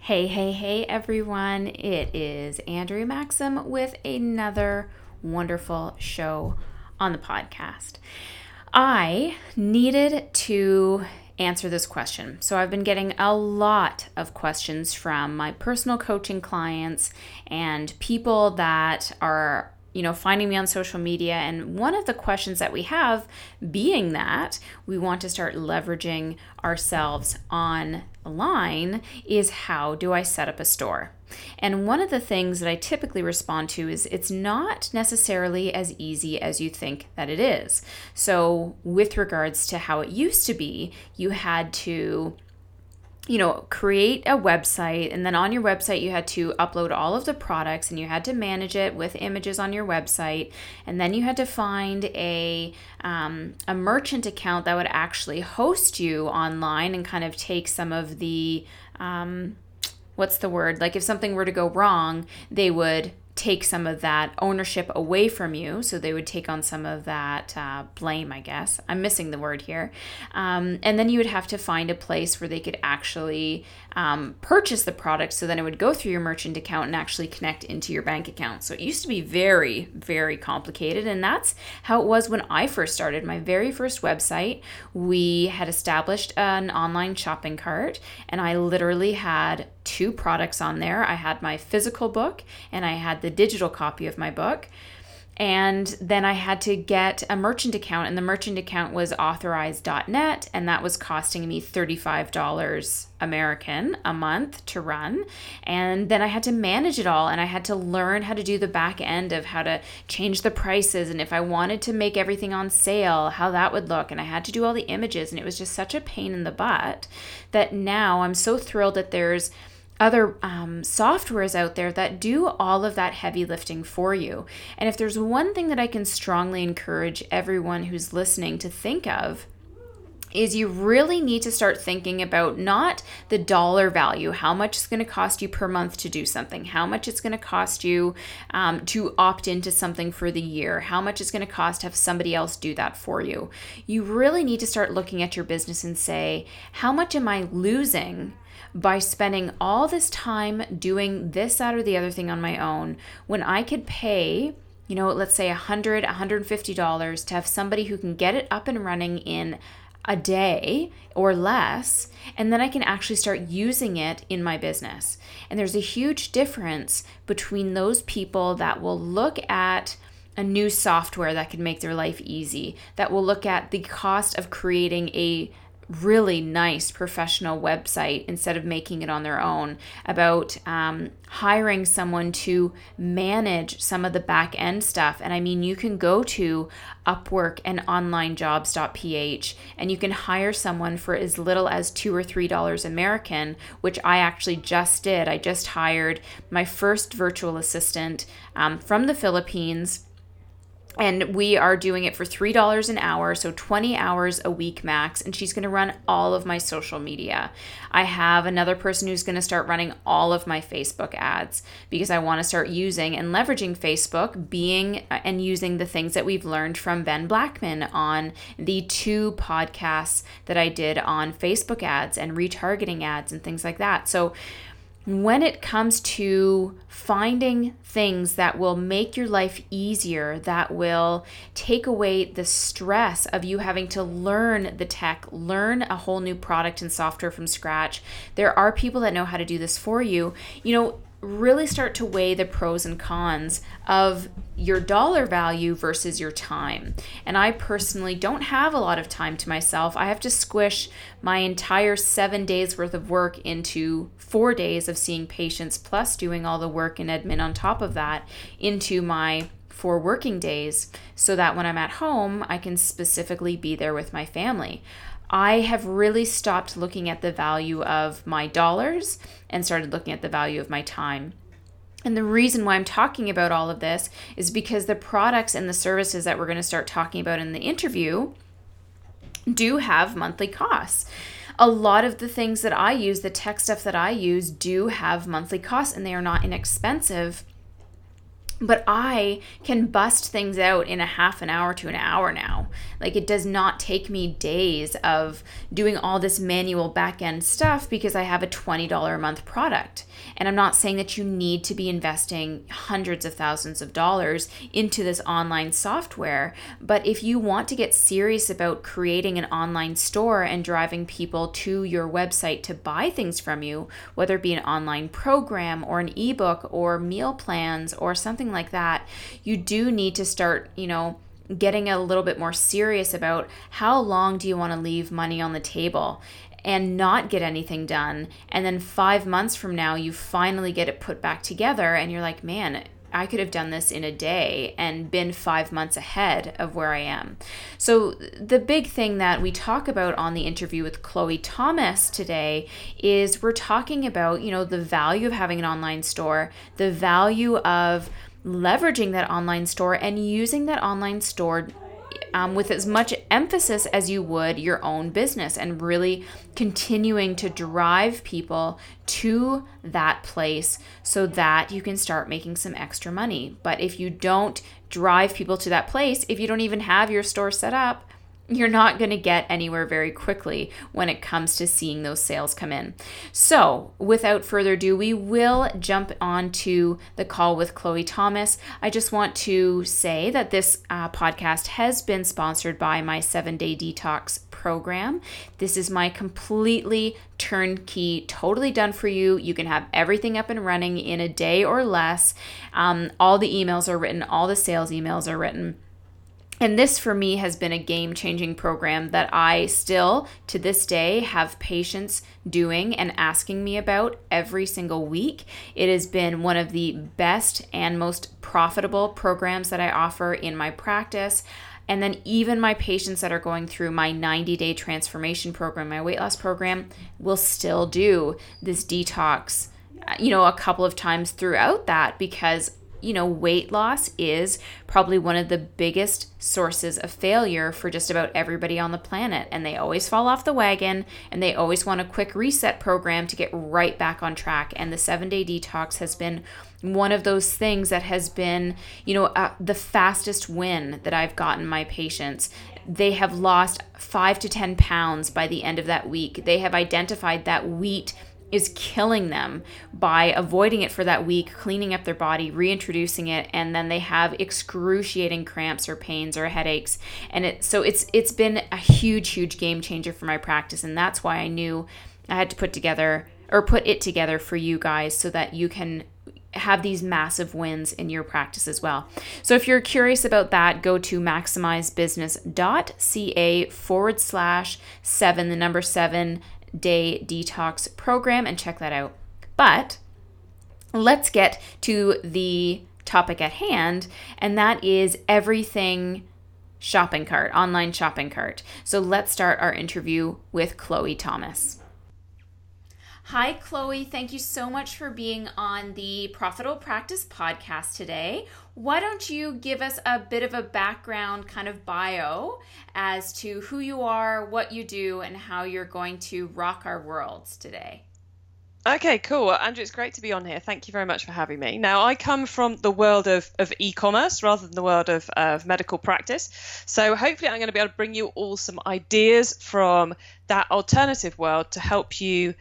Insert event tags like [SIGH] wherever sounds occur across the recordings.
Hey, hey, hey, everyone. It is Andrea Maxim with another wonderful show on the podcast. I needed to answer this question. So, I've been getting a lot of questions from my personal coaching clients and people that are you know, finding me on social media. And one of the questions that we have being that we want to start leveraging ourselves online is how do I set up a store? And one of the things that I typically respond to is it's not necessarily as easy as you think that it is. So, with regards to how it used to be, you had to you know, create a website, and then on your website, you had to upload all of the products and you had to manage it with images on your website. And then you had to find a, um, a merchant account that would actually host you online and kind of take some of the, um, what's the word? Like if something were to go wrong, they would take some of that ownership away from you. So they would take on some of that uh, blame, I guess. I'm missing the word here. Um, and then you would have to find a place where they could actually um, purchase the product. So then it would go through your merchant account and actually connect into your bank account. So it used to be very, very complicated. And that's how it was when I first started. My very first website, we had established an online shopping cart, and I literally had two products on there. I had my physical book and I had the digital copy of my book. And then I had to get a merchant account, and the merchant account was authorize.net, and that was costing me $35 American a month to run. And then I had to manage it all, and I had to learn how to do the back end of how to change the prices, and if I wanted to make everything on sale, how that would look. And I had to do all the images, and it was just such a pain in the butt that now I'm so thrilled that there's other um, softwares out there that do all of that heavy lifting for you. And if there's one thing that I can strongly encourage everyone who's listening to think of, is you really need to start thinking about not the dollar value, how much it's going to cost you per month to do something, how much it's going to cost you um, to opt into something for the year, how much it's going to cost to have somebody else do that for you. You really need to start looking at your business and say, how much am I losing? By spending all this time doing this, that, or the other thing on my own when I could pay, you know, let's say $100, $150 to have somebody who can get it up and running in a day or less, and then I can actually start using it in my business. And there's a huge difference between those people that will look at a new software that can make their life easy, that will look at the cost of creating a really nice professional website instead of making it on their own, about um, hiring someone to manage some of the back end stuff. And I mean, you can go to Upwork and onlinejobs.ph and you can hire someone for as little as two or three dollars American, which I actually just did. I just hired my first virtual assistant um, from the Philippines and we are doing it for $3 an hour, so 20 hours a week max. And she's going to run all of my social media. I have another person who's going to start running all of my Facebook ads because I want to start using and leveraging Facebook, being uh, and using the things that we've learned from Ben Blackman on the two podcasts that I did on Facebook ads and retargeting ads and things like that. So, when it comes to finding things that will make your life easier, that will take away the stress of you having to learn the tech, learn a whole new product and software from scratch, there are people that know how to do this for you. You know, really start to weigh the pros and cons of your dollar value versus your time. And I personally don't have a lot of time to myself. I have to squish my entire seven days worth of work into four days of seeing patients, plus doing all the work and admin on top of that, into my four working days so that when I'm at home, I can specifically be there with my family. I have really stopped looking at the value of my dollars and started looking at the value of my time. And the reason why I'm talking about all of this is because the products and the services that we're going to start talking about in the interview do have monthly costs. A lot of the things that I use, the tech stuff that I use, do have monthly costs and they are not inexpensive but I can bust things out in a half an hour to an hour now. Like it does not take me days of doing all this manual back end stuff because I have a $20 a month product. And I'm not saying that you need to be investing hundreds of thousands of dollars into this online software, but if you want to get serious about creating an online store and driving people to your website to buy things from you, whether it be an online program or an ebook or meal plans or something like that, you do need to start, you know, getting a little bit more serious about how long do you want to leave money on the table and not get anything done. And then five months from now, you finally get it put back together, and you're like, man, I could have done this in a day and been five months ahead of where I am. So, the big thing that we talk about on the interview with Chloe Thomas today is we're talking about, you know, the value of having an online store, the value of leveraging that online store and using that online store um, with as much emphasis as you would your own business and really continuing to drive people to that place so that you can start making some extra money. But if you don't drive people to that place, if you don't even have your store set up, you're not going to get anywhere very quickly when it comes to seeing those sales come in. So, without further ado, we will jump on to the call with Chloe Thomas. I just want to say that this uh, podcast has been sponsored by my seven day detox program. This is my completely turnkey, totally done for you. You can have everything up and running in a day or less. Um, all the emails are written, all the sales emails are written and this for me has been a game changing program that I still to this day have patients doing and asking me about every single week. It has been one of the best and most profitable programs that I offer in my practice. And then, even my patients that are going through my 90 day transformation program, my weight loss program, will still do this detox, you know, a couple of times throughout that because you know, weight loss is probably one of the biggest sources of failure for just about everybody on the planet. And they always fall off the wagon and they always want a quick reset program to get right back on track. And the seven day detox has been one of those things that has been, you know, uh, the fastest win that I've gotten my patients. They have lost five to 10 pounds by the end of that week. They have identified that wheat is killing them by avoiding it for that week, cleaning up their body, reintroducing it, and then they have excruciating cramps or pains or headaches. And it so it's it's been a huge, huge game changer for my practice, and that's why I knew I had to put together or put it together for you guys so that you can have these massive wins in your practice as well. So if you're curious about that, go to maximizedbusiness.ca forward slash seven, the number seven day detox program and check that out. But let's get to the topic at hand, and that is everything shopping cart, online shopping cart. So let's start our interview with Chloe Thomas. Hi, Chloe. Thank you so much for being on the Profitable Practice podcast today. Why don't you give us a bit of a background kind of bio as to who you are, what you do, and how you're going to rock our worlds today? Okay, cool. Andrea, it's great to be on here. Thank you very much for having me. Now, I come from the world of, of e commerce rather than the world of, of medical practice. So, hopefully, I'm going to be able to bring you all some ideas from that alternative world to help you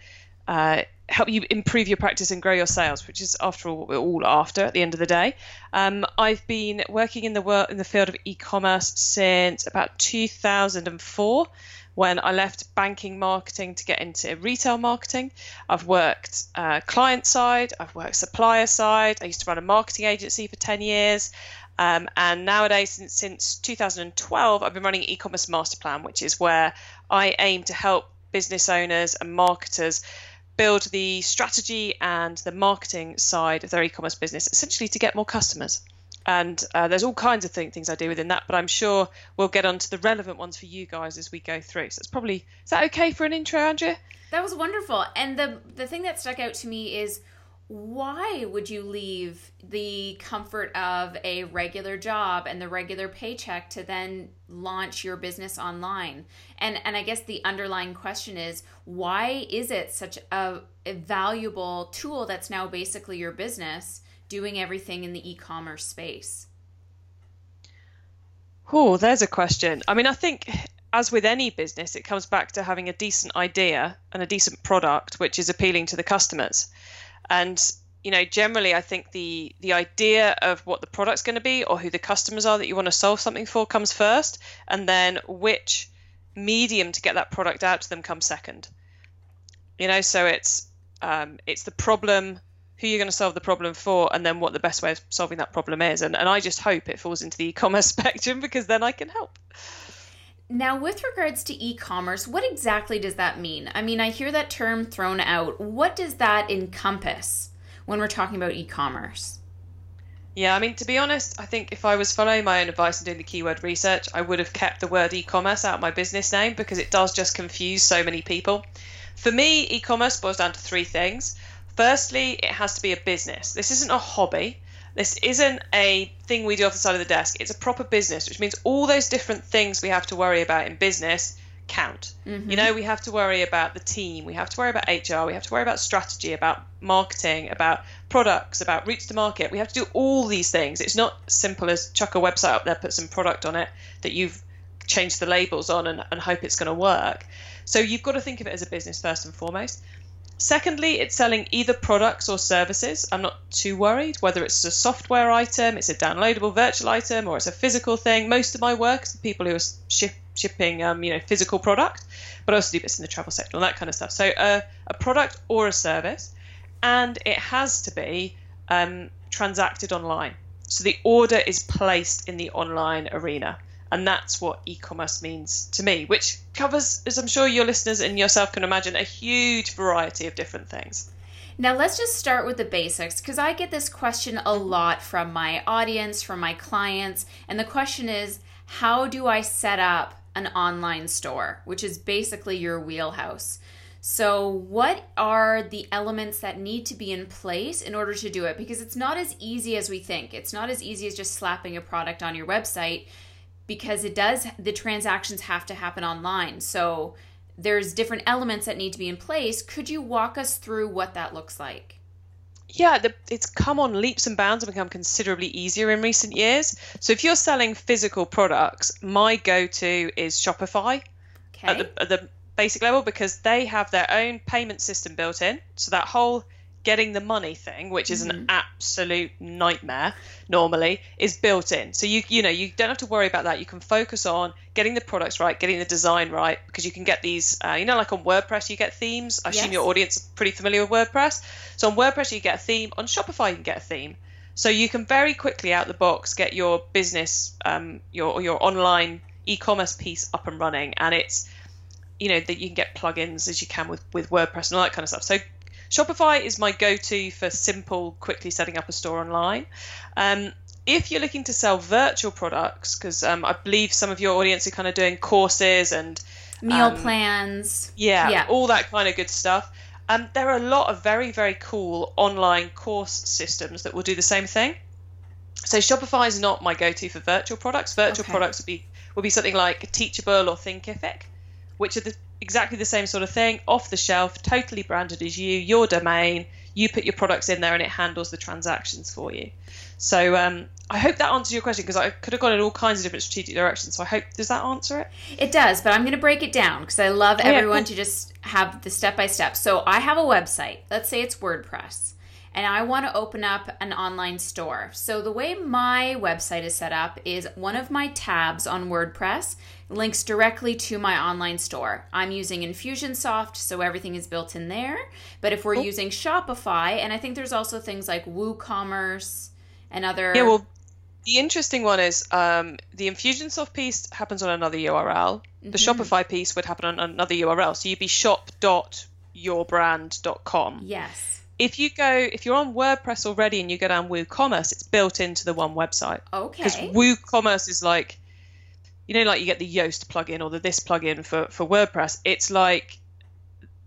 uh, help you improve your practice and grow your sales, which is after all what we're all after at the end of the day. Um, I've been working in the world in the field of e-commerce since about 2004 when I left banking marketing to get into retail marketing. I've worked uh, client side, I've worked supplier side. I used to run a marketing agency for 10 years. Um, and nowadays, since, since 2012, I've been running e-commerce master plan, which is where I aim to help business owners and marketers build the strategy and the marketing side of their e-commerce business, essentially to get more customers. And uh, there's all kinds of th- things I do within that, but I'm sure we'll get onto the relevant ones for you guys as we go through. So it's probably is that okay for an intro, Andrea? That was wonderful. And the the thing that stuck out to me is why would you leave the comfort of a regular job and the regular paycheck to then launch your business online and and i guess the underlying question is why is it such a, a valuable tool that's now basically your business doing everything in the e-commerce space? Oh, there's a question. I mean, I think as with any business, it comes back to having a decent idea and a decent product which is appealing to the customers. And you know, generally, I think the the idea of what the product's going to be or who the customers are that you want to solve something for comes first, and then which medium to get that product out to them comes second. You know, so it's um, it's the problem, who you're going to solve the problem for, and then what the best way of solving that problem is. And and I just hope it falls into the e-commerce [LAUGHS] spectrum because then I can help. Now, with regards to e commerce, what exactly does that mean? I mean, I hear that term thrown out. What does that encompass when we're talking about e commerce? Yeah, I mean, to be honest, I think if I was following my own advice and doing the keyword research, I would have kept the word e commerce out of my business name because it does just confuse so many people. For me, e commerce boils down to three things. Firstly, it has to be a business. This isn't a hobby. This isn't a thing we do off the side of the desk. It's a proper business, which means all those different things we have to worry about in business count. Mm-hmm. You know, we have to worry about the team, we have to worry about HR, we have to worry about strategy, about marketing, about products, about routes to market. We have to do all these things. It's not simple as chuck a website up there, put some product on it that you've changed the labels on and, and hope it's going to work. So you've got to think of it as a business first and foremost. Secondly, it's selling either products or services. I'm not too worried whether it's a software item, it's a downloadable virtual item, or it's a physical thing. Most of my work is people who are ship, shipping, um, you know, physical product, but I also do bits in the travel sector and that kind of stuff. So uh, a product or a service, and it has to be um, transacted online. So the order is placed in the online arena. And that's what e commerce means to me, which covers, as I'm sure your listeners and yourself can imagine, a huge variety of different things. Now, let's just start with the basics because I get this question a lot from my audience, from my clients. And the question is how do I set up an online store, which is basically your wheelhouse? So, what are the elements that need to be in place in order to do it? Because it's not as easy as we think. It's not as easy as just slapping a product on your website because it does the transactions have to happen online. So there's different elements that need to be in place. Could you walk us through what that looks like? Yeah, the, it's come on leaps and bounds and become considerably easier in recent years. So if you're selling physical products, my go-to is Shopify okay. at, the, at the basic level because they have their own payment system built in. So that whole getting the money thing, which is mm-hmm. an absolute nightmare normally, is built in. So you you know you don't have to worry about that. You can focus on getting the products right, getting the design right, because you can get these. Uh, you know, like on WordPress, you get themes. I yes. assume your audience is pretty familiar with WordPress. So on WordPress, you get a theme. On Shopify, you can get a theme. So you can very quickly out the box get your business, um, your your online e-commerce piece up and running, and it's you know that you can get plugins as you can with with WordPress and all that kind of stuff. So Shopify is my go to for simple, quickly setting up a store online. Um, if you're looking to sell virtual products, because um, I believe some of your audience are kind of doing courses and meal um, plans, yeah, yeah, all that kind of good stuff. Um, there are a lot of very, very cool online course systems that will do the same thing. So Shopify is not my go-to for virtual products. Virtual okay. products would be would be something like Teachable or Thinkific, which are the exactly the same sort of thing, off the shelf, totally branded as you, your domain. You put your products in there and it handles the transactions for you. So um, I hope that answers your question because I could have gone in all kinds of different strategic directions. So I hope does that answer it? It does, but I'm going to break it down because I love oh, everyone yeah, cool. to just have the step by step. So I have a website. Let's say it's WordPress and I want to open up an online store. So, the way my website is set up is one of my tabs on WordPress links directly to my online store. I'm using Infusionsoft, so everything is built in there. But if we're oh. using Shopify, and I think there's also things like WooCommerce and other. Yeah, well, the interesting one is um, the Infusionsoft piece happens on another URL. Mm-hmm. The Shopify piece would happen on another URL. So you'd be shop.yourbrand.com. Yes if you go if you're on WordPress already and you go down WooCommerce, it's built into the one website. Okay. Because WooCommerce is like, you know, like you get the Yoast plugin or the this plugin for for WordPress. It's like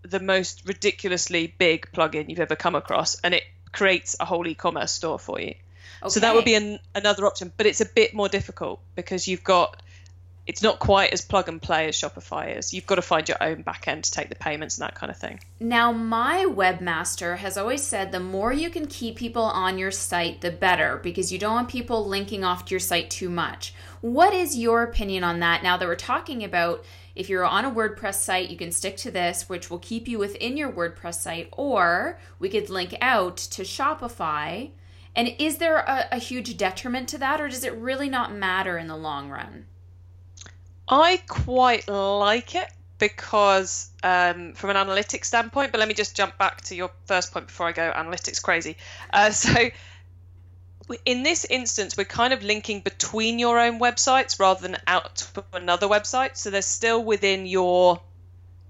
the most ridiculously big plugin you've ever come across, and it creates a whole e-commerce store for you. Okay. So that would be an, another option, but it's a bit more difficult because you've got it's not quite as plug and play as Shopify is. You've got to find your own backend to take the payments and that kind of thing. Now, my webmaster has always said the more you can keep people on your site, the better, because you don't want people linking off to your site too much. What is your opinion on that now that we're talking about if you're on a WordPress site, you can stick to this, which will keep you within your WordPress site, or we could link out to Shopify. And is there a, a huge detriment to that, or does it really not matter in the long run? I quite like it because um, from an analytics standpoint, but let me just jump back to your first point before I go analytics crazy. Uh, [LAUGHS] so in this instance, we're kind of linking between your own websites rather than out to another website. So they're still within your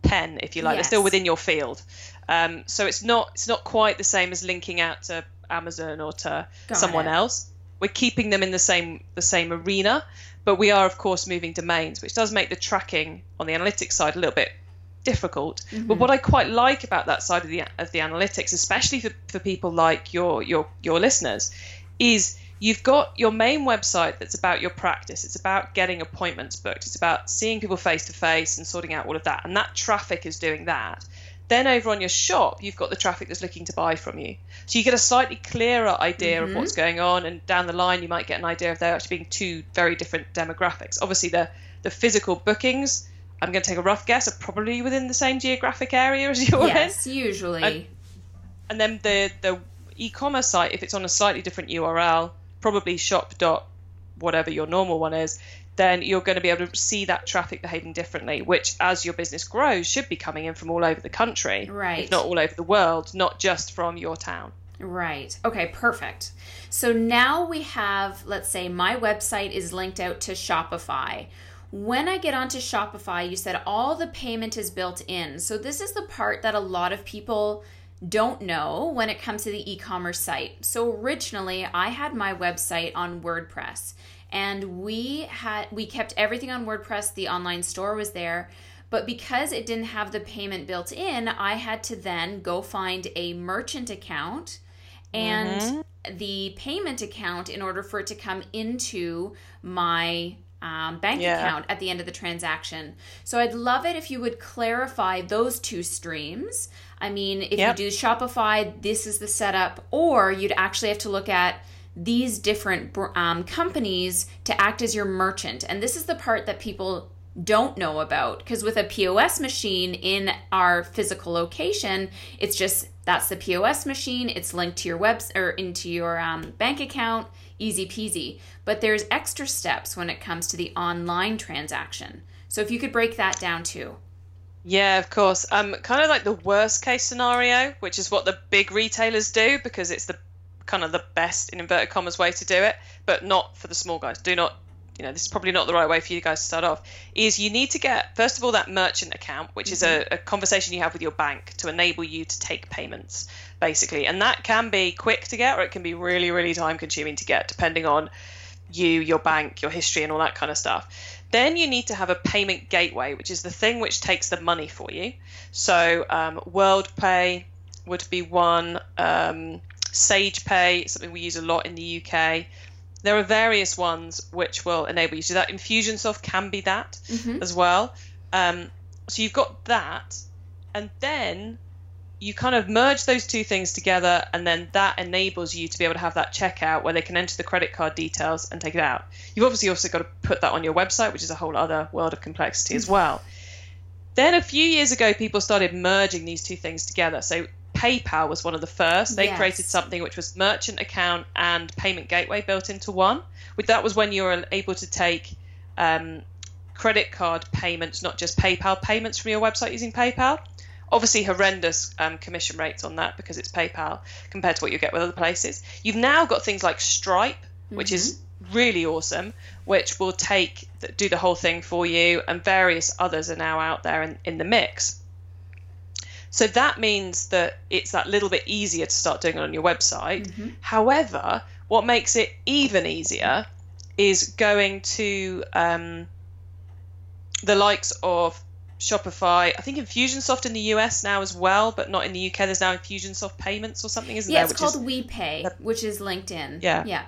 pen, if you like. Yes. They're still within your field. Um, so it's not it's not quite the same as linking out to Amazon or to Got someone it. else. We're keeping them in the same the same arena, but we are, of course, moving domains, which does make the tracking on the analytics side a little bit difficult. Mm-hmm. But what I quite like about that side of the of the analytics, especially for, for people like your your your listeners, is you've got your main website that's about your practice. It's about getting appointments booked. It's about seeing people face to face and sorting out all of that. And that traffic is doing that. Then over on your shop, you've got the traffic that's looking to buy from you. So you get a slightly clearer idea mm-hmm. of what's going on, and down the line, you might get an idea of there actually being two very different demographics. Obviously, the the physical bookings, I'm going to take a rough guess, are probably within the same geographic area as [LAUGHS] you're yes, in. Yes, usually. And, and then the the e-commerce site, if it's on a slightly different URL, probably shop dot whatever your normal one is, then you're going to be able to see that traffic behaving differently, which as your business grows should be coming in from all over the country, right. if not all over the world, not just from your town. Right. Okay, perfect. So now we have, let's say my website is linked out to Shopify. When I get onto Shopify, you said all the payment is built in. So this is the part that a lot of people don't know when it comes to the e-commerce site. So originally, I had my website on WordPress and we had we kept everything on WordPress. The online store was there, but because it didn't have the payment built in, I had to then go find a merchant account and mm-hmm. the payment account in order for it to come into my um, bank yeah. account at the end of the transaction. So I'd love it if you would clarify those two streams. I mean, if yep. you do Shopify, this is the setup, or you'd actually have to look at these different um, companies to act as your merchant. And this is the part that people don't know about because with a POS machine in our physical location, it's just that's the POS machine. It's linked to your web or into your um, bank account, easy peasy. But there's extra steps when it comes to the online transaction. So if you could break that down too. Yeah, of course. Um, kind of like the worst case scenario, which is what the big retailers do because it's the kind of the best in inverted commas way to do it, but not for the small guys. Do not, you know, this is probably not the right way for you guys to start off. Is you need to get first of all that merchant account, which mm-hmm. is a, mm-hmm. a conversation you have with your bank to enable you to take payments, basically, and that can be quick to get or it can be really, really time consuming to get, depending on you, your bank, your history, and all that kind of stuff. Then you need to have a payment gateway, which is the thing which takes the money for you. So um, WorldPay would be one. Um, SagePay, something we use a lot in the UK. There are various ones which will enable you to do that. Infusionsoft can be that mm-hmm. as well. Um, so you've got that, and then you kind of merge those two things together, and then that enables you to be able to have that checkout where they can enter the credit card details and take it out. You've obviously also got to put that on your website, which is a whole other world of complexity as well. Then a few years ago, people started merging these two things together. So PayPal was one of the first. They yes. created something which was merchant account and payment gateway built into one. With that was when you were able to take um, credit card payments, not just PayPal payments from your website using PayPal. Obviously, horrendous um, commission rates on that because it's PayPal compared to what you get with other places. You've now got things like Stripe, mm-hmm. which is mm-hmm. really awesome, which will take do the whole thing for you, and various others are now out there in, in the mix. So that means that it's that little bit easier to start doing it on your website. Mm-hmm. However, what makes it even easier is going to um, the likes of Shopify. I think Infusionsoft in the US now as well, but not in the UK. There's now Infusionsoft Payments or something, isn't yeah, there? Yeah, it's called is, WePay, which is LinkedIn. Yeah. Yeah.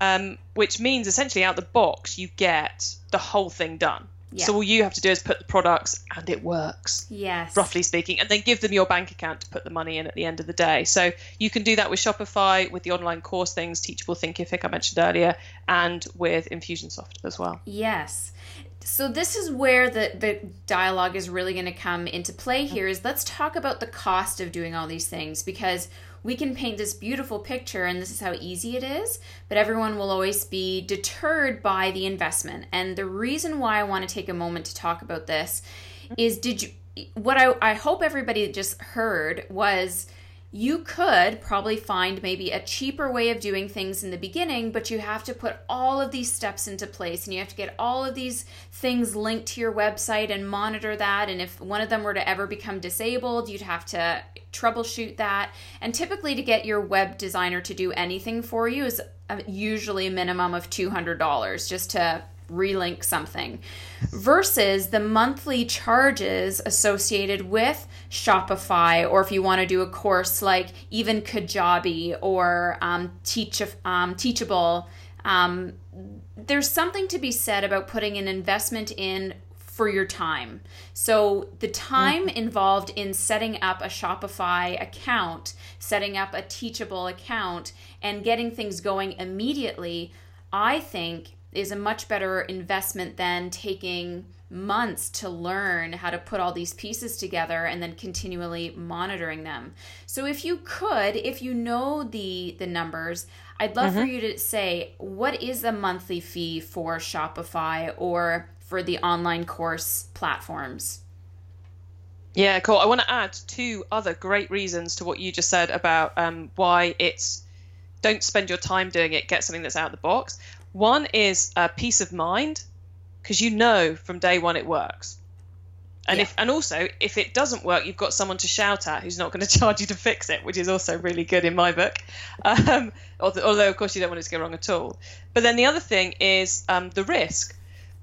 um, which means essentially out the box you get the whole thing done. Yeah. So all you have to do is put the products and it works. Yes. Roughly speaking, and then give them your bank account to put the money in at the end of the day. So you can do that with Shopify, with the online course things, Teachable Thinkific I mentioned earlier, and with Infusionsoft as well. Yes. So this is where the, the dialogue is really going to come into play here is let's talk about the cost of doing all these things because we can paint this beautiful picture and this is how easy it is, but everyone will always be deterred by the investment. And the reason why I want to take a moment to talk about this is did you what I, I hope everybody just heard was you could probably find maybe a cheaper way of doing things in the beginning, but you have to put all of these steps into place and you have to get all of these things linked to your website and monitor that. And if one of them were to ever become disabled, you'd have to troubleshoot that. And typically, to get your web designer to do anything for you is uh, usually a minimum of $200 just to relink something versus the monthly charges associated with Shopify, or if you want to do a course like even Kajabi or um, Teach, um, Teachable. Um, there's something to be said about putting an investment in for your time. So, the time mm-hmm. involved in setting up a Shopify account, setting up a Teachable account, and getting things going immediately, I think is a much better investment than taking months to learn how to put all these pieces together and then continually monitoring them. So if you could, if you know the the numbers, I'd love mm-hmm. for you to say what is the monthly fee for Shopify or for the online course platforms? Yeah, cool. I want to add two other great reasons to what you just said about um, why it's don't spend your time doing it, get something that's out of the box. One is uh, peace of mind because you know from day one it works. And yeah. if and also if it doesn't work, you've got someone to shout at who's not going [LAUGHS] to charge you to fix it, which is also really good in my book. Um, although of course you don't want it to go wrong at all. But then the other thing is um, the risk,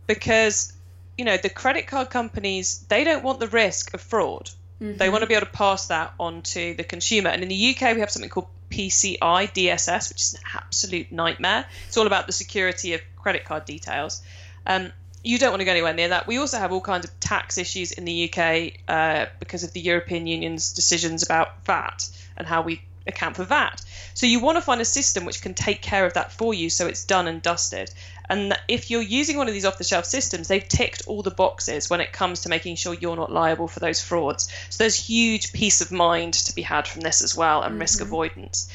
because you know the credit card companies they don't want the risk of fraud. Mm-hmm. They want to be able to pass that on to the consumer. And in the UK, we have something called PCI DSS, which is an absolute nightmare. It's all about the security of credit card details. Um, you don't want to go anywhere near that. We also have all kinds of tax issues in the UK uh, because of the European Union's decisions about VAT and how we account for VAT. So you want to find a system which can take care of that for you so it's done and dusted. And if you're using one of these off the shelf systems, they've ticked all the boxes when it comes to making sure you're not liable for those frauds. So there's huge peace of mind to be had from this as well and mm-hmm. risk avoidance.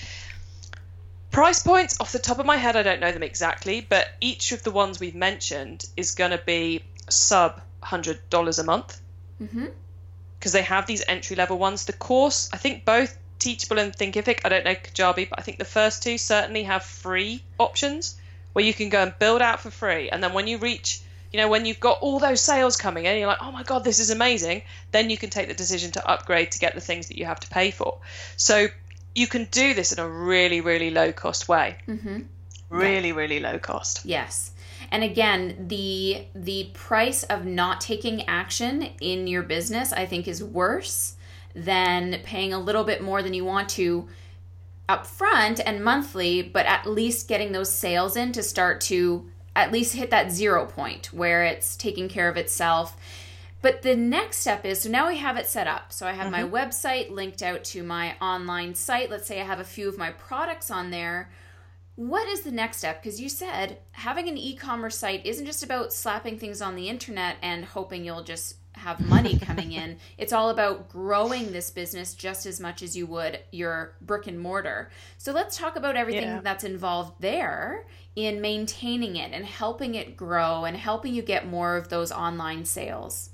Price points, off the top of my head, I don't know them exactly, but each of the ones we've mentioned is going to be sub $100 a month. Mm-hmm because they have these entry level ones. The course, I think both Teachable and Thinkific, I don't know Kajabi, but I think the first two certainly have free options where you can go and build out for free. And then when you reach, you know, when you've got all those sales coming in, you're like, oh my God, this is amazing. Then you can take the decision to upgrade to get the things that you have to pay for. So you can do this in a really, really low cost way. Mm-hmm. Really, yeah. really low cost. Yes. And again, the the price of not taking action in your business, I think, is worse than paying a little bit more than you want to upfront and monthly, but at least getting those sales in to start to at least hit that zero point where it's taking care of itself. But the next step is so now we have it set up. So I have mm-hmm. my website linked out to my online site. Let's say I have a few of my products on there. What is the next step? Because you said having an e commerce site isn't just about slapping things on the internet and hoping you'll just have money coming in. It's all about growing this business just as much as you would your brick and mortar. So let's talk about everything yeah. that's involved there in maintaining it and helping it grow and helping you get more of those online sales.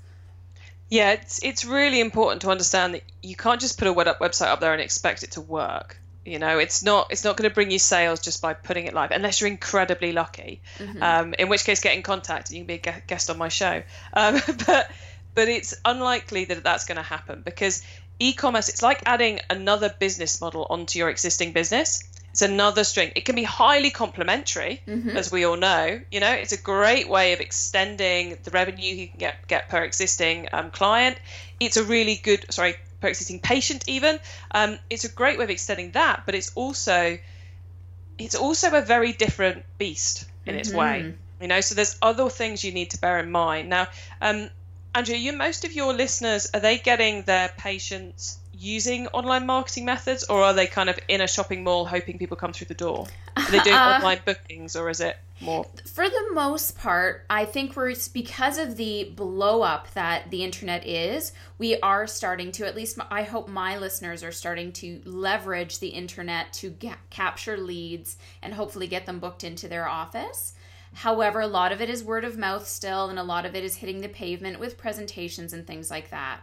Yeah, it's it's really important to understand that you can't just put a web website up there and expect it to work. You know, it's not it's not going to bring you sales just by putting it live, unless you're incredibly lucky. Mm-hmm. Um, in which case, get in contact and you can be a guest on my show. Um, [LAUGHS] but but it's unlikely that that's going to happen because e-commerce it's like adding another business model onto your existing business it's another string it can be highly complementary mm-hmm. as we all know you know it's a great way of extending the revenue you can get get per existing um, client it's a really good sorry per existing patient even um, it's a great way of extending that but it's also it's also a very different beast in its way. Mhm. You know, so there's other things you need to bear in mind. Now, um, Andrea, you most of your listeners are they getting their patients using online marketing methods, or are they kind of in a shopping mall hoping people come through the door? Are they doing [LAUGHS] Uh, online bookings, or is it more? For the most part, I think we're because of the blow up that the internet is, we are starting to, at least I hope my listeners are starting to leverage the internet to ga- capture leads and hopefully get them booked into their office. However, a lot of it is word of mouth still, and a lot of it is hitting the pavement with presentations and things like that.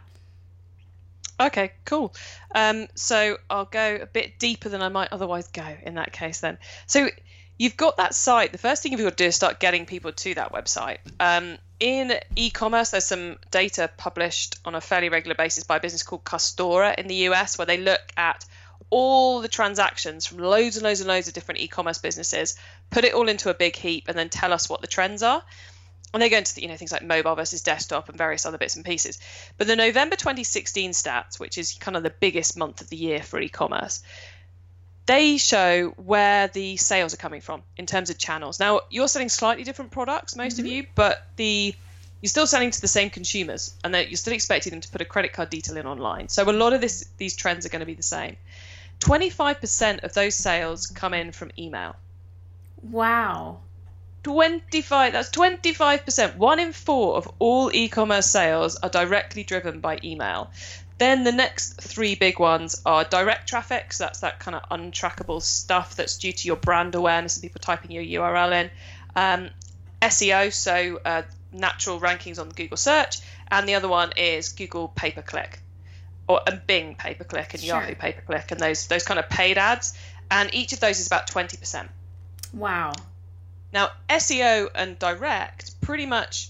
Okay, cool. Um, so I'll go a bit deeper than I might otherwise go in that case then. So you've got that site. The first thing you've got to do is start getting people to that website. Um, in e-commerce, there's some data published on a fairly regular basis by a business called Custora in the US, where they look at all the transactions from loads and loads and loads of different e-commerce businesses, put it all into a big heap, and then tell us what the trends are and they go into the, you know things like mobile versus desktop and various other bits and pieces. But the November 2016 stats, which is kind of the biggest month of the year for e-commerce, they show where the sales are coming from in terms of channels. Now you're selling slightly different products, most of mm-hmm. you, but the you're still selling to the same consumers, and that you're still expecting them to put a credit card detail in online. So a lot of this these trends are going to be the same. 25% of those sales come in from email. Wow. 25 that's 25% one in four of all e-commerce sales are directly driven by email. Then the next three big ones are direct traffic so that's that kind of untrackable stuff that's due to your brand awareness and people typing your url in. Um, seo so uh, natural rankings on google search. And the other one is google pay per click or and bing pay per click and Sure. yahoo pay per click and those those kind of paid ads and each of those is about 20% Wow. now, SEO and direct, pretty much,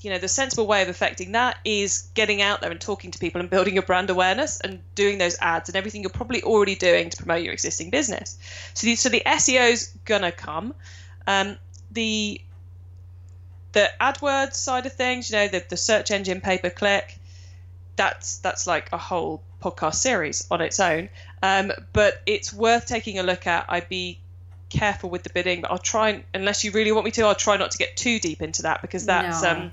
you know, the sensible way of affecting that is getting out there and talking to people and building your brand awareness and doing those ads and everything you're probably already doing to promote your existing business. So, the, so the SEO's gonna come. Um, the the AdWords side of things, you know, the, the search engine pay per click, that's that's like a whole podcast series on its own. Um, but it's worth taking a look at. I'd be careful with the bidding, but I'll try and, unless you really want me to, I'll try not to get too deep into that because that's No. um,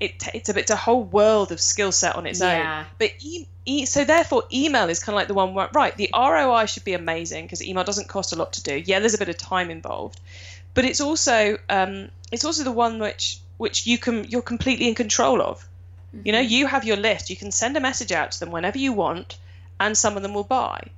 it, it's a bit it's a whole world of skill set on its Yeah. own. But e- e- so therefore, email is kind of like the one where right, the ROI should be amazing because email doesn't cost a lot to do. Yeah, there's a bit of time involved, but it's also um, it's also the one which which you can you're completely in control of. You know, you have your list. You can send a message out to them whenever you want, and some of them will buy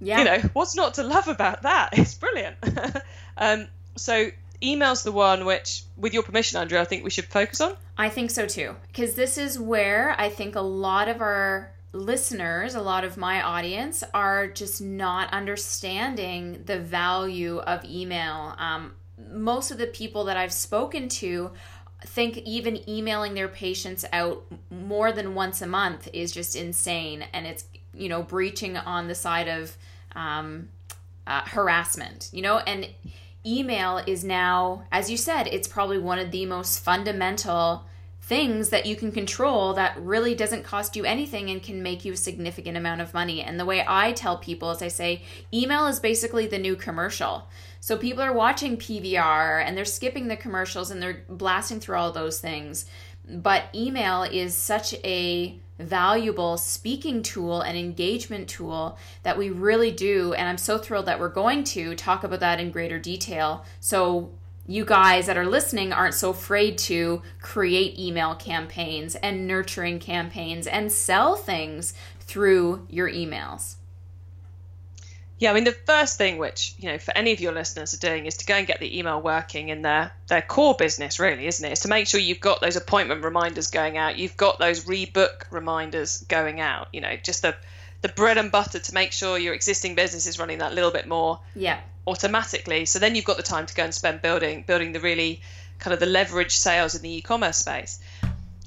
Yeah. you know what's not to love about that [LAUGHS] it's brilliant [LAUGHS] um, so email's the one which with your permission andrea i think we should focus on I think so too. Because this is where I think a lot of our listeners, a lot of my audience, are just not understanding the value of email. Um, most of the people that I've spoken to think even emailing their patients out more than once a month is just insane. And it's, you know, breaching on the side of um, uh, harassment, you know? And email is now, as you said, it's probably one of the most fundamental things that you can control that really doesn't cost you anything and can make you a significant amount of money. And the way I tell people is I say email is basically the new commercial. So people are watching PVR and they're skipping the commercials and they're blasting through all those things. But email is such a valuable speaking tool and engagement tool that we really do. And I'm so thrilled that we're going to talk about that in greater detail. So you guys that are listening aren't so afraid to create email campaigns and nurturing campaigns and sell things through your emails. yeah i mean the first thing which you know for any of your listeners are doing is to go and get the email working in their their core business really isn't it is to make sure you've got those appointment reminders going out you've got those rebook reminders going out you know just the the bread and butter to make sure your existing business is running that little bit more Yeah. Automatically. So then you've got the time to go and spend building building the really kind of the leverage sales in the e-commerce space.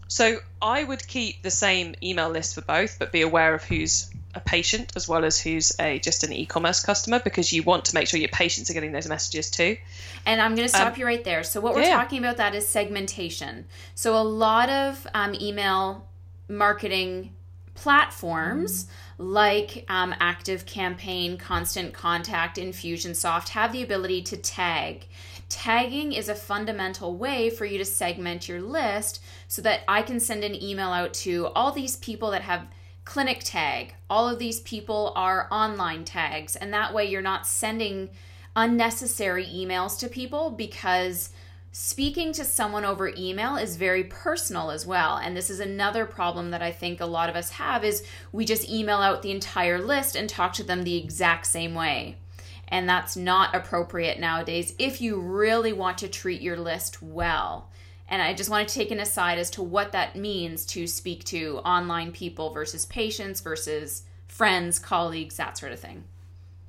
So I would keep the same email list for both, but be aware of who's a patient as well as who's a just an e-commerce customer because you want to make sure your patients are getting those messages too. And I'm going to stop Um, you right there. So, what we're yeah. talking about that is segmentation. So, a lot of um, email marketing platforms like um, Active Campaign, Constant Contact, Infusionsoft have the ability to tag. Tagging is a fundamental way for you to segment your list so that I can send an email out to all these people that have clinic tag. All of these people are online tags, and that way you're not sending unnecessary emails to people because speaking to someone over email is very personal as well. And this is another problem that i think a lot of us have is we just email out the entire list and talk to them the exact same way. And that's not appropriate nowadays if you really want to treat your list well. And i just want to take an aside as to what that means to speak to online people versus patients versus friends colleagues that sort of thing.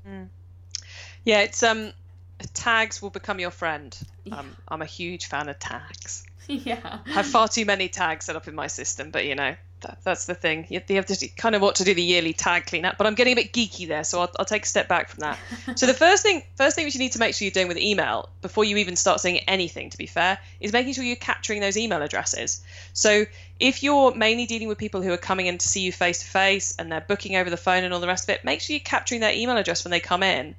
Mm. yeah it's um tags will become your friend. Yeah. Um, I'm a huge fan of tags. [LAUGHS] Yeah. I have far too many tags set up in my system, but you know, that, that's the thing. You, you have to kind of want to do the yearly tag cleanup, but I'm getting a bit geeky there, so I'll, I'll take a step back from that. [LAUGHS] so the first thing, first thing which you need to make sure you're doing with email before you even start saying anything, to be fair, is making sure you're capturing those email addresses. So if you're mainly dealing with people who are coming in to see you face to face and they're booking over the phone and all the rest of it, make sure you're capturing their email address when they come in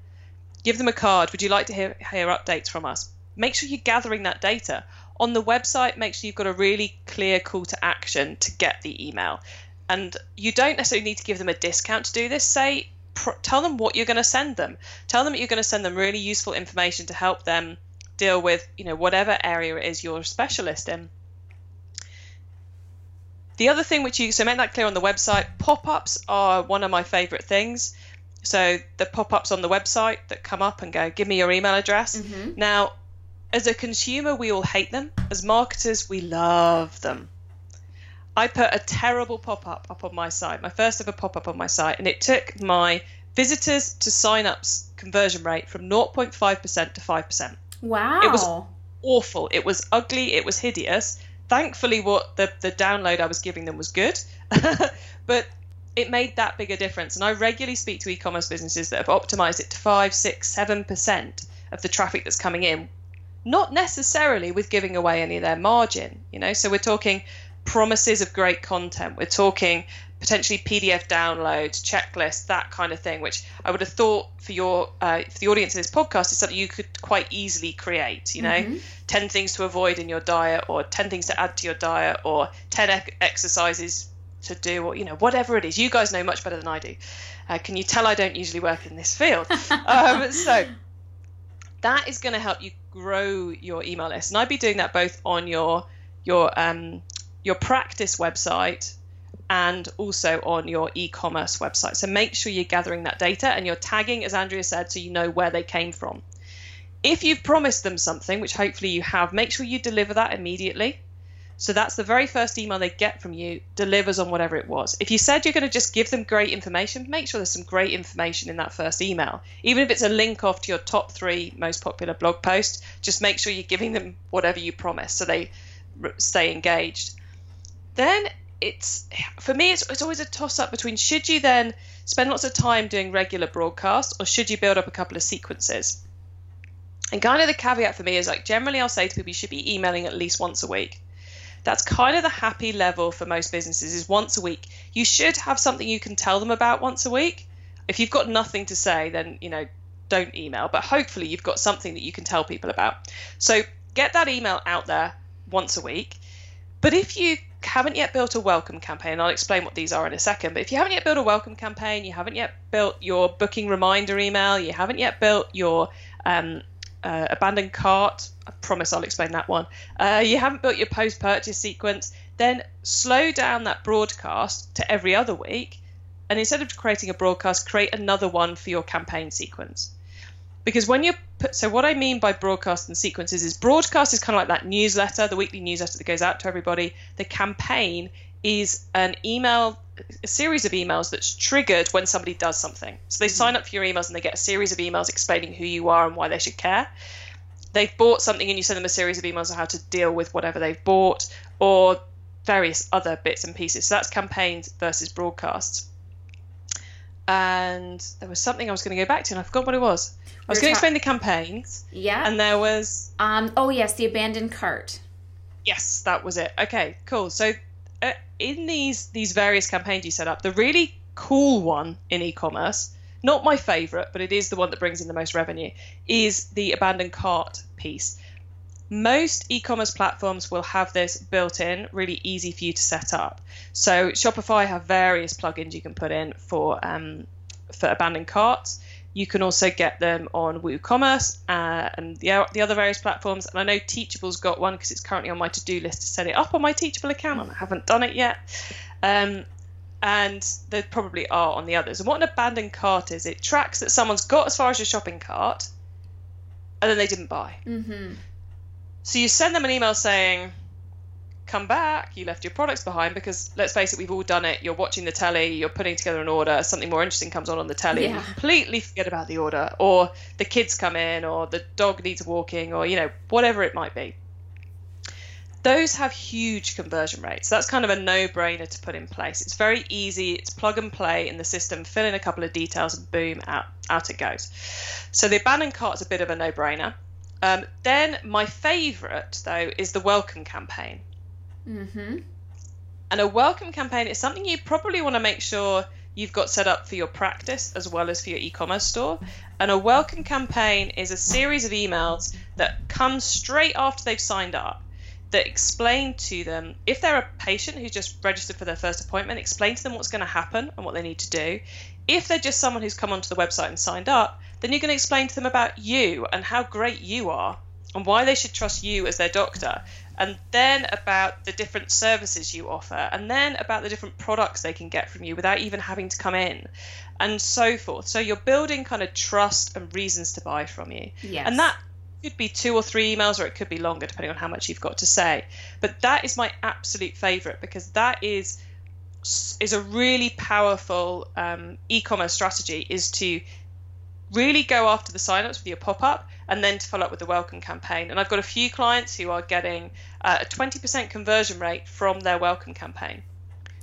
Give them a card. Would you like to hear, hear updates from us? Make sure you're gathering that data. On the website, make sure you've got a really clear call to action to get the email. And you don't necessarily need to give them a discount to do this. Say, pr- tell them what you're going to send them. Tell them that you're going to send them really useful information to help them deal with, you know, whatever area it is you're a specialist in. The other thing which you so make that clear on the website, pop-ups are one of my favorite things. So the pop ups on the website that come up and go, give me your email address. Mm-hmm. Now, as a consumer, we all hate them. As marketers, we love them. I put a terrible pop up up on my site, my first ever pop up on my site, and it took my visitors to sign ups conversion rate from 0.5% to 5%. Wow. It was awful. It was ugly. It was hideous. Thankfully, what the, the download I was giving them was good. [LAUGHS] but it made that big a difference. And I regularly speak to e-commerce businesses that have optimized it to five, six, seven percent of the traffic that's coming in, not necessarily with giving away any of their margin. You know, so we're talking promises of great content. We're talking potentially PDF downloads, checklists, that kind of thing, which I would have thought for your uh, for the audience of this podcast is something you could quite easily create. You know, mm-hmm. ten things to avoid in your diet, or ten things to add to your diet, or ten exercises to do or you know whatever it is. You guys know much better than i do. Uh, can you tell i don't usually work in this field? [LAUGHS] Um, so that is going to help you grow your email list. And i'd be doing that both on your your um, your practice website and also on your e-commerce website. So make sure you're gathering that data and you're tagging as andrea said so you know where they came from. If you've promised them something which hopefully you have make sure you deliver that immediately so that's the very first email they get from you delivers on whatever it was. If you said you're going to just give them great information, make sure there's some great information in that first email. Even if it's a link off to your top three most popular blog posts, just make sure you're giving them whatever you promised so they stay engaged. Then it's for me it's, it's always a toss up between should you then spend lots of time doing regular broadcasts or should you build up a couple of sequences and kind of the caveat for me is like generally i'll say to people you should be emailing at least once a week that's kind of the happy level for most businesses is once a week. You should have something you can tell them about once a week. If you've got nothing to say, then, you know, don't email, but hopefully you've got something that you can tell people about. So get that email out there once a week. But if you haven't yet built a welcome campaign, I'll explain what these are in a second. But if you haven't yet built a welcome campaign, you haven't yet built your booking reminder email, you haven't yet built your um, uh, abandoned cart. I promise I'll explain that one. Uh, you haven't built your post purchase sequence, then slow down that broadcast to every other week. And instead of creating a broadcast, create another one for your campaign sequence. Because when you put, so what I mean by broadcast and sequences is broadcast is kind of like that newsletter, the weekly newsletter that goes out to everybody. The campaign is an email a series of emails that's triggered when somebody does something. So they mm-hmm. sign up for your emails and they get a series of emails explaining who you are and why they should care. They've bought something and you send them a series of emails on how to deal with whatever they've bought or various other bits and pieces. So that's campaigns versus broadcasts. And there was something I was going to go back to and I forgot what it was. I was going to explain the campaigns. Yeah. And there was. Um. Oh yes, the abandoned cart. Yes, that was it. Okay, cool. So uh, in these these various campaigns you set up, the really cool one in e-commerce, not my favorite, but it is the one that brings in the most revenue, is the abandoned cart piece. Most e-commerce platforms will have this built in, really easy for you to set up. So Shopify have various plugins you can put in for um, for abandoned carts. You can also get them on WooCommerce uh, and the, the other various platforms. And I know Teachable's got one because it's currently on my to do list to set it up on my Teachable account, and I haven't done it yet. Um, and there probably are on the others. And what an abandoned cart is, it tracks that someone's got as far as your shopping cart and then they didn't buy. Mm-hmm. So you send them an email saying, come back, you left your products behind because let's face it, we've all done it. You're watching the telly, you're putting together an order, something more interesting comes on on the telly, Yeah. you completely forget about the order, or the kids come in, or the dog needs walking, or you know, whatever it might be. Those have huge conversion rates. That's kind of a no brainer to put in place. It's very easy, it's plug and play in the system, fill in a couple of details, and boom, out, out it goes. So the abandoned cart's a bit of a no brainer. Um, then my favourite, though, is the welcome campaign. Mm-hmm. And a welcome campaign is something you probably want to make sure you've got set up for your practice as well as for your e-commerce store. And a welcome campaign is a series of emails that come straight after they've signed up that explain to them if they're a patient who's just registered for their first appointment, explain to them what's going to happen and what they need to do. If they're just someone who's come onto the website and signed up, then you're going to explain to them about you and how great you are and why they should trust you as their doctor and then about the different services you offer, and then about the different products they can get from you without even having to come in, and so forth. So you're building kind of trust and reasons to buy from you. Yes. And that could be two or three emails, or it could be longer, depending on how much you've got to say. But that is my absolute favorite because that is is a really powerful um, e-commerce strategy. Is to really go after the signups with your pop-up and then to follow up with the welcome campaign. And I've got a few clients who are getting uh, a 20% conversion rate from their welcome campaign.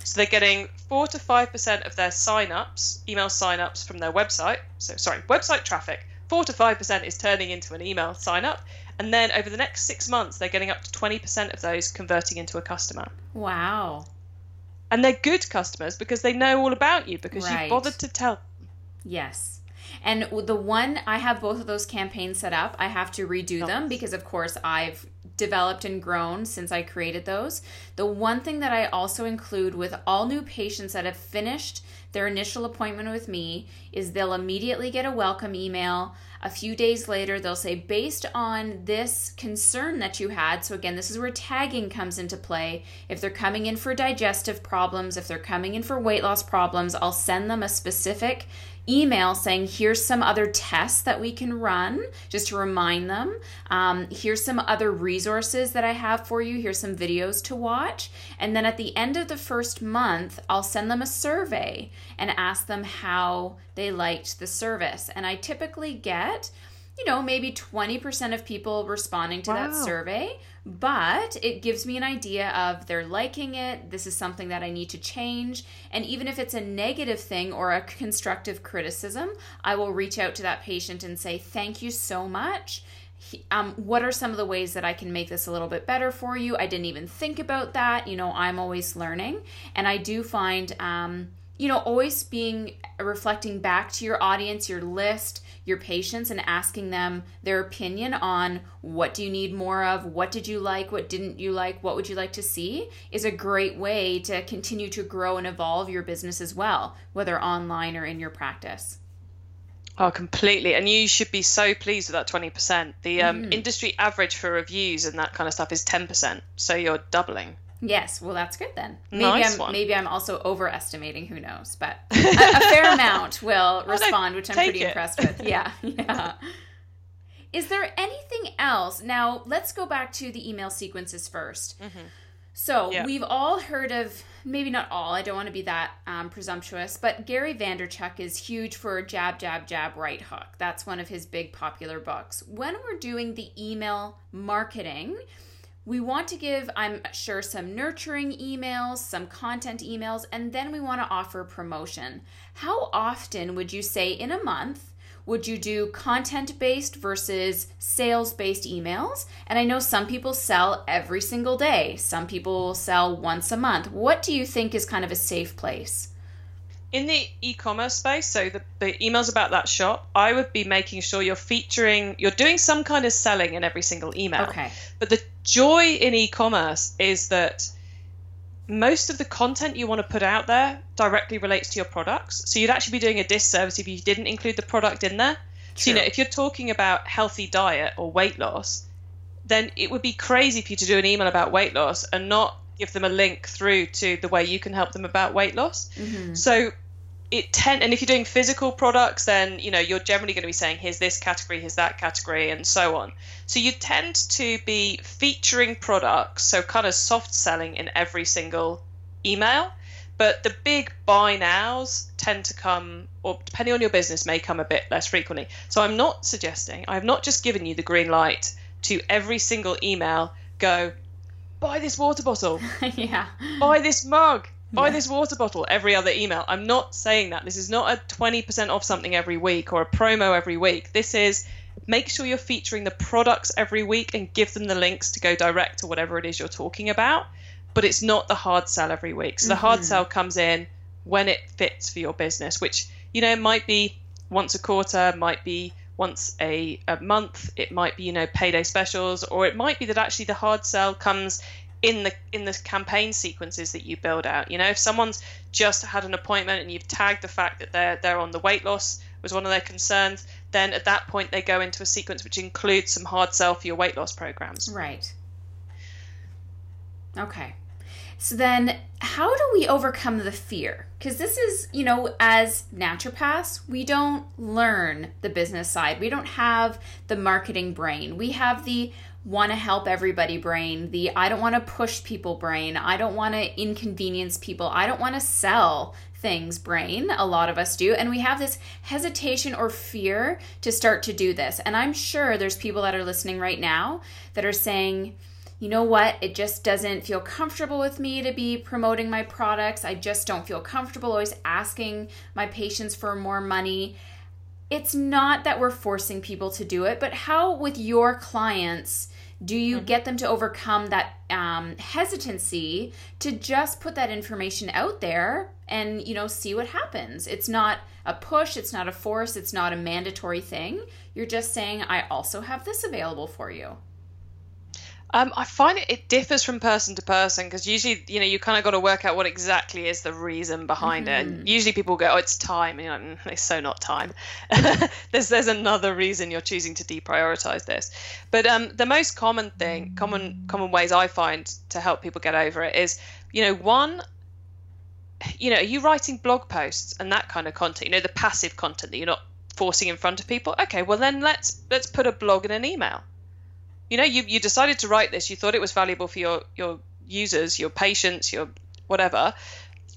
So they're getting 4 to 5% of their signups, email signups from their website. So sorry, website traffic. 4 to 5% is turning into an email sign up. And then over the next 6 months they're getting up to 20% of those converting into a customer. Wow. And they're good customers because they know all about you because Right. you've bothered to tell Them. Yes. And the one I have both of those campaigns set up. I have to redo them because, of course, I've developed and grown since I created those. The one thing that I also include with all new patients that have finished their initial appointment with me is they'll immediately get a welcome email. A few days later, they'll say, based on this concern that you had, so again, this is where tagging comes into play. If they're coming in for digestive problems, if they're coming in for weight loss problems, I'll send them a specific email saying here's some other tests that we can run just to remind them. Um, here's some other resources that i have for you. Here's some videos to watch. And then at the end of the first month i'll send them a survey and ask them how they liked the service. And i typically get you know, maybe 20% of people responding to that survey, but it gives me an idea of they're liking it. This is something that I need to change. And even if it's a negative thing or a constructive criticism, I will reach out to that patient and say, Thank you so much. Um, what are some of the ways that I can make this a little bit better for you? I didn't even think about that. You know, I'm always learning. And I do find, um, you know, always being reflecting back to your audience, your list, your patients, and asking them their opinion on what do you need more of, what did you like, what didn't you like, what would you like to see is a great way to continue to grow and evolve your business as well, whether online or in your practice. Oh, completely. And you should be so pleased with that 20%. The um, industry average for reviews and that kind of stuff is 10%. So you're doubling. Yes, well, that's good then. Maybe Nice I'm one. maybe I'm also overestimating. Who knows? But [LAUGHS] a, a fair amount will respond, which I'm pretty it. impressed with. [LAUGHS] Yeah, yeah. Is there anything else? Now, let's go back to the email sequences 1st So Mm-hmm. Yeah. we've all heard of, maybe not all. I don't want to be that um, presumptuous, but Gary Vaynerchuk is huge for jab, jab, jab, right hook. That's one of his big popular books. When we're doing the email marketing, we want to give, I'm sure, some nurturing emails, some content emails, and then we want to offer promotion. How often would you say in a month would you do content based versus sales based emails? And I know some people sell every single day, some people sell once a month. What do you think is kind of a safe place? in the e-commerce space so the, the emails about that shop i would be making sure you're featuring you're doing some kind of selling in every single email okay but the joy in e-commerce is that most of the content you want to put out there directly relates to your products so you'd actually be doing a disservice if you didn't include the product in there True. so you know if you're talking about healthy diet or weight loss then it would be crazy for you to do an email about weight loss and not give them a link through to the way you can help them about weight loss. Mm-hmm. So it tend and if you're doing physical products then you know you're generally going to be saying here's this category here's that category and so on so you tend to be featuring products so kind of soft selling in every single email but the big buy nows tend to come or depending on your business may come a bit less frequently so i'm not suggesting i've not just given you the green light to every single email go buy this water bottle. [LAUGHS] yeah. Buy this mug. Buy yeah. this water bottle every other email. I'm not saying that. This is not a 20% off something every week or a promo every week. This is make sure you're featuring the products every week and give them the links to go direct to whatever it is you're talking about. But it's not the hard sell every week. So mm-hmm. the hard mm-hmm. sell comes in when it fits for your business, which, you know, might be once a quarter, might be once a, a month it might be you know payday specials or it might be that actually the hard sell comes in the in the campaign sequences that you build out you know if someone's just had an appointment and you've tagged the fact that they're they're on the weight loss was one of their concerns then at that point they go into a sequence which includes some hard sell for your weight loss programs right okay so then, how do we overcome the fear? Because this is, you know, as naturopaths, we don't learn the business side. We don't have the marketing brain. We have the want to help everybody brain, the I don't want to push people brain, I don't want to inconvenience people, I don't want to sell things brain. A lot of us do. And we have this hesitation or fear to start to do this. And I'm sure there's people that are listening right now that are saying, you know what, it just doesn't feel comfortable with me to be promoting my products. I just don't feel comfortable always asking my patients for more money. It's not that we're forcing people to do it, but how with your clients do you mm-hmm. get them to overcome that um, hesitancy to just put that information out there and you know see what happens? It's not a push it's not a force it's not a mandatory thing. You're just saying i also have this available for you um, I find it, it differs from person to person because usually, you know, you kind of got to work out what exactly is the reason behind mm-hmm. it. And usually people go, oh, it's time. And like, mm, it's so not time. [LAUGHS] there's, there's another reason you're choosing to deprioritize this. But um, the most common thing, common, common ways I find to help people get over it is, you know, one, you know, are you writing blog posts and that kind of content, you know, the passive content that you're not forcing in front of people? Okay, well then let's, let's put a blog in an email you know you, you decided to write this you thought it was valuable for your your users your patients your whatever.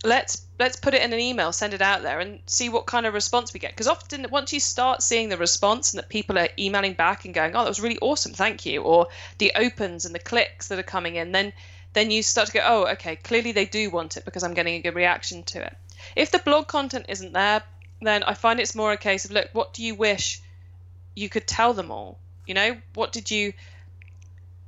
Let's let's put it in an email send it out there and see what kind of response we get. Because often once you start seeing the response and that people are emailing back and going oh that was really awesome thank you or the opens and the clicks that are coming in then then you start to go oh okay clearly they do want it because i'm getting a good reaction to it. If the blog content isn't there then i find it's more a case of look what do you wish you could tell them all? You know what did you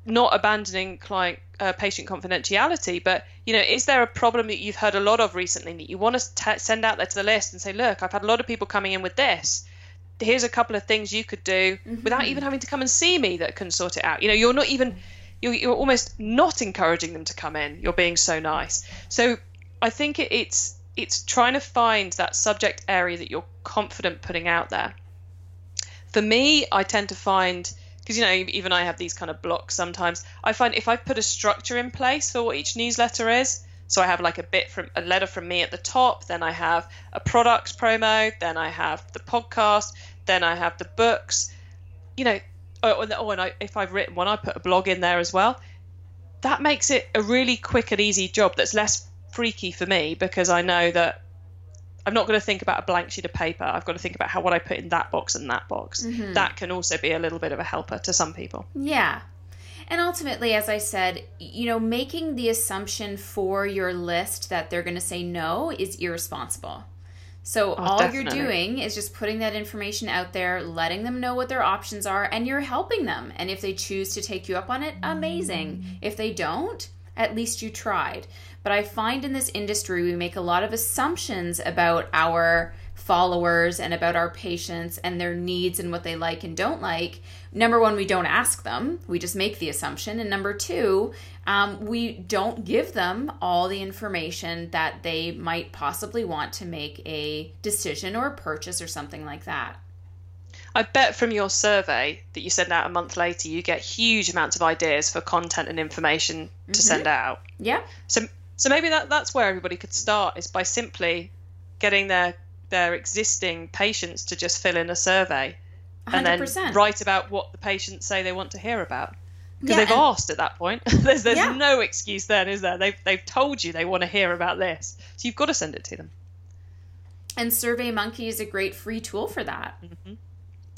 not abandoning client uh, patient confidentiality but you know is there a problem that you've heard a lot of recently that you want to t- send out there to the list and say look i've had a lot of people coming in with this. Here's a couple of things you could do mm-hmm. without even having to come and see me that can sort it out. You know you're not even you're, you're almost not encouraging them to come in. You're being so nice. So i think it, it's it's trying to find that subject area that you're confident putting out there. For me i tend to find because you know even I have these kind of blocks sometimes. I find if I put a structure in place for what each newsletter is, so I have like a bit from a letter from me at the top, then I have a product promo, then I have the podcast, then I have the books. You know, oh, and, oh, and I, if I've written one, I put a blog in there as well. That makes it a really quick and easy job. That's less freaky for me because I know that I'm not going to think about a blank sheet of paper. I've got to think about how what I put in that box and that box. Mm-hmm. That can also be a little bit of a helper to some people. Yeah. And ultimately, as I said, you know, making the assumption for your list that they're going to say no is irresponsible. So Oh, all definitely. you're doing is just putting that information out there, letting them know what their options are, and you're helping them. And if they choose to take you up on it, amazing. If they don't, at least you tried. But I find in this industry we make a lot of assumptions about our followers and about our patients and their needs and what they like and don't like. Number one, we don't ask them, we just make the assumption. And number two, um, we don't give them all the information that they might possibly want to make a decision or a purchase or something like that. I bet from your survey that you send out a month later, you get huge amounts of ideas for content and information to send out. Yeah, So, so maybe that that's where everybody could start is by simply getting their their existing patients to just fill in a survey and then write about what the patients say they want to hear about. Because Yeah, they've asked at that point. [LAUGHS] there's there's Yeah. no excuse then, is there? They've they've told you they want to hear about this, so you've got to send it to them. And SurveyMonkey is a great free tool for that. Mm-hmm.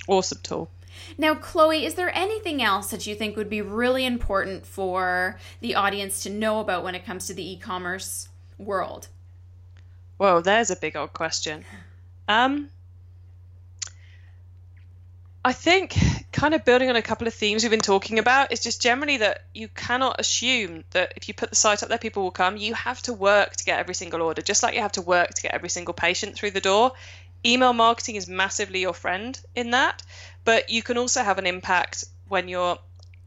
Awesome tool. Now, Chloe, is there anything else that you think would be really important for the audience to know about when it comes to the e commerce world? Whoa, there's a big old question. Um, I think kind of building on a couple of themes we've been talking about is just generally that you cannot assume that if you put the site up there, people will come. You have to work to get every single order, just like you have to work to get every single patient through the door. Email marketing is massively your friend in that, but you can also have an impact when you're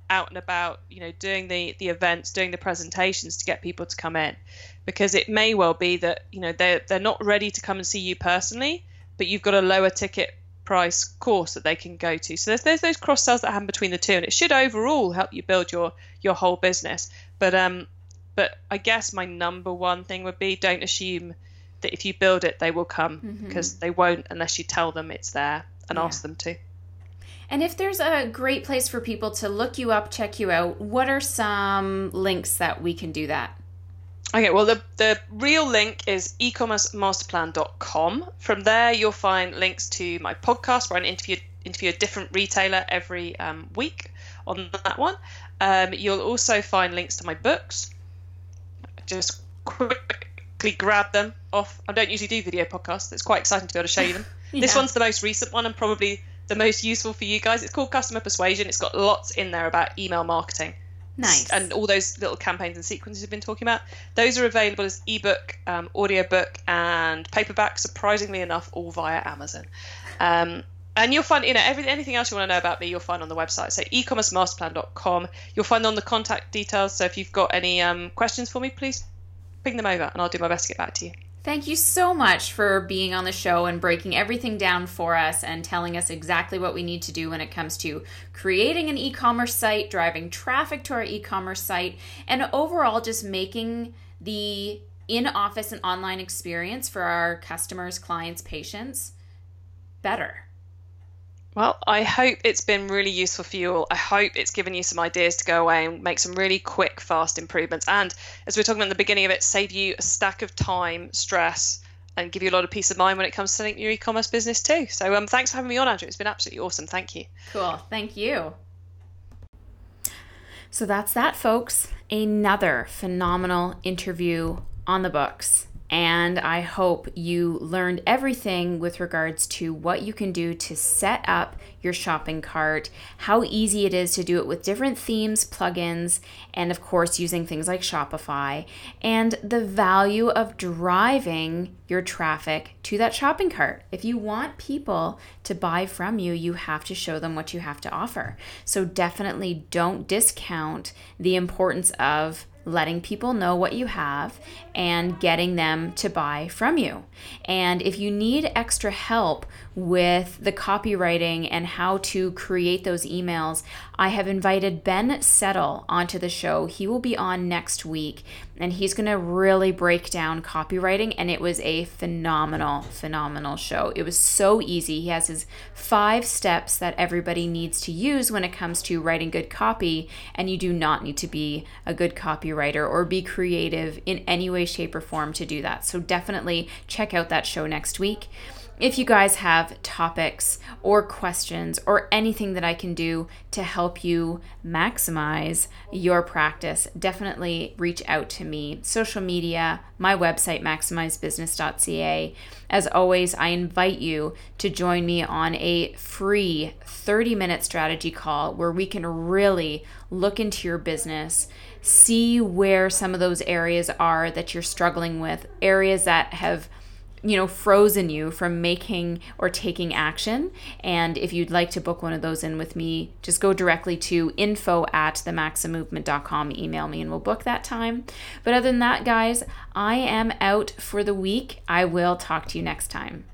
out and about, you know, doing the the events, doing the presentations to get people to come in, because it may well be that you know they're they're not ready to come and see you personally, but you've got a lower ticket price course that they can go to. So there's there's those cross sells that happen between the two, and it should overall help you build your your whole business. But um, but I guess my number one thing would be don't assume that if you build it they will come because they won't unless you tell them it's there and Yeah. ask them to. And if there's a great place for people to look you up, check you out, what are some links that we can do that? Okay, well, the, the real link is ecommercemasterplan.com. From there, you'll find links to my podcast where I interview, interview a different retailer every um, week on that one. Um, you'll also find links to my books. Just quickly grab them off. I don't usually do video podcasts. It's quite exciting to be able to show you them. [LAUGHS] This one's the most recent one and probably the most useful for you guys. It's called Customer Persuasion. It's got lots in there about email marketing Nice. and all those little campaigns and sequences we've been talking about. Those are available as ebook, um, audiobook, and paperback. Surprisingly enough, all via Amazon. Um, and you'll find, you know, every, anything else you want to know about me, you'll find on the website. So ecommercemasterplan.com. You'll find on the contact details. So if you've got any um, questions for me, please ping them over, and I'll do my best to get back to you. Thank you so much for being on the show and breaking everything down for us and telling us exactly what we need to do when it comes to creating an e commerce site, driving traffic to our e commerce site, and overall just making the in office and online experience for our customers, clients, patients better. Well, I hope it's been really useful for you all. I hope it's given you some ideas to go away and make some really quick, fast improvements. And as we were talking about at the beginning of it, save you a stack of time, stress, and give you a lot of peace of mind when it comes to setting your e-commerce business too. So um, thanks for having me on, Andrea. It's been absolutely awesome. Thank you. Cool. Thank you. So that's that, folks. Another phenomenal interview on the books. And I hope you learned everything with regards to what you can do to set up your shopping cart, how easy it is to do it with different themes, plugins, and of course, using things like Shopify, and the value of driving your traffic to that shopping cart. If you want people to buy from you, you have to show them what you have to offer. So definitely don't discount the importance of letting people know what you have and getting them to buy from you. And if you need extra help with the copywriting and how to create those emails, I have invited Ben Settle onto the show. He will be on next week and he's going to really break down copywriting and it was a phenomenal phenomenal show. It was so easy. He has his 5 steps that everybody needs to use when it comes to writing good copy and you do not need to be a good copywriter or be creative in any way shape or form to do that. So definitely check out that show next week. If you guys have topics or questions or anything that I can do to help you maximize your practice, definitely reach out to me. Social media, my website, maximizedbusiness.ca. As always, I invite you to join me on a free 30 minute strategy call where we can really look into your business, see where some of those areas are that you're struggling with, areas that have you know, frozen you from making or taking action. And if you'd like to book one of those in with me, just go directly to info at themaximmovement.com, email me, and we'll book that time. But other than that, guys, I am out for the week. I will talk to you next time.